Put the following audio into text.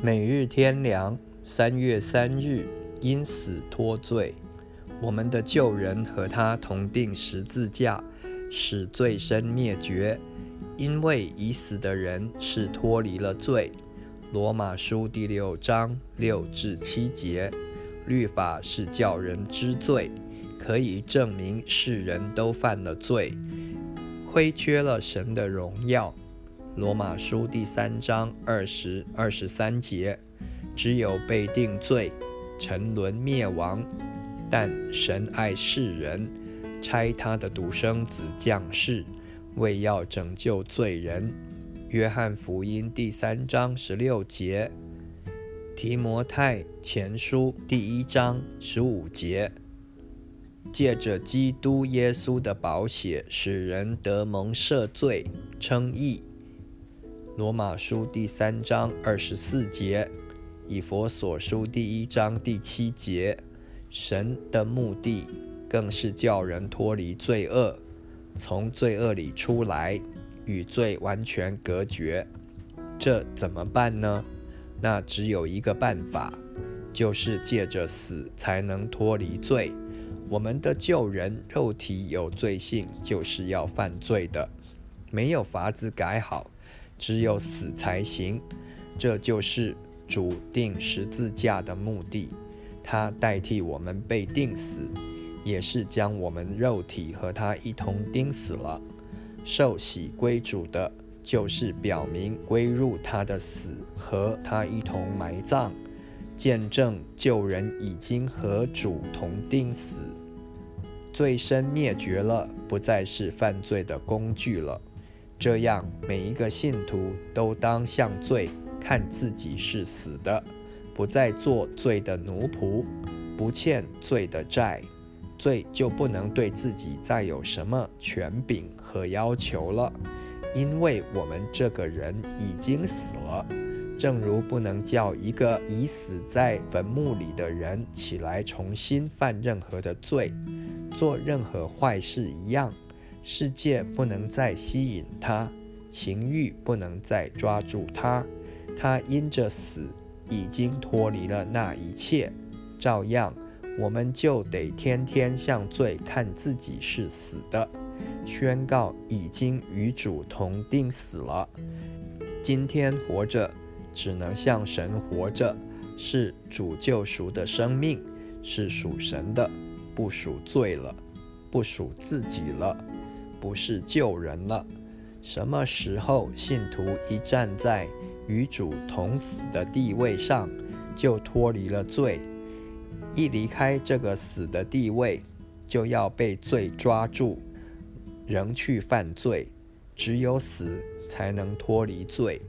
每日天良，三月三日，因死脱罪。我们的旧人和他同定十字架，使罪身灭绝，因为已死的人是脱离了罪。罗马书第六章六至七节，律法是叫人知罪，可以证明世人都犯了罪，亏缺了神的荣耀。罗马书第三章二十二十三节，只有被定罪、沉沦灭亡，但神爱世人，差他的独生子降世，为要拯救罪人。约翰福音第三章十六节，提摩太前书第一章十五节，借着基督耶稣的宝血，使人得蒙赦罪、称义。罗马书第三章二十四节，以佛所书第一章第七节，神的目的更是叫人脱离罪恶，从罪恶里出来，与罪完全隔绝。这怎么办呢？那只有一个办法，就是借着死才能脱离罪。我们的旧人肉体有罪性，就是要犯罪的，没有法子改好。只有死才行，这就是主定十字架的目的。他代替我们被钉死，也是将我们肉体和他一同钉死了。受洗归主的，就是表明归入他的死，和他一同埋葬，见证旧人已经和主同钉死，罪身灭绝了，不再是犯罪的工具了。这样，每一个信徒都当向罪看自己是死的，不再做罪的奴仆，不欠罪的债，罪就不能对自己再有什么权柄和要求了，因为我们这个人已经死了，正如不能叫一个已死在坟墓里的人起来重新犯任何的罪，做任何坏事一样。世界不能再吸引他，情欲不能再抓住他，他因着死已经脱离了那一切。照样，我们就得天天向罪看自己是死的，宣告已经与主同定死了。今天活着，只能向神活着，是主救赎的生命，是属神的，不属罪了，不属自己了。不是救人了。什么时候信徒一站在与主同死的地位上，就脱离了罪；一离开这个死的地位，就要被罪抓住，仍去犯罪。只有死才能脱离罪。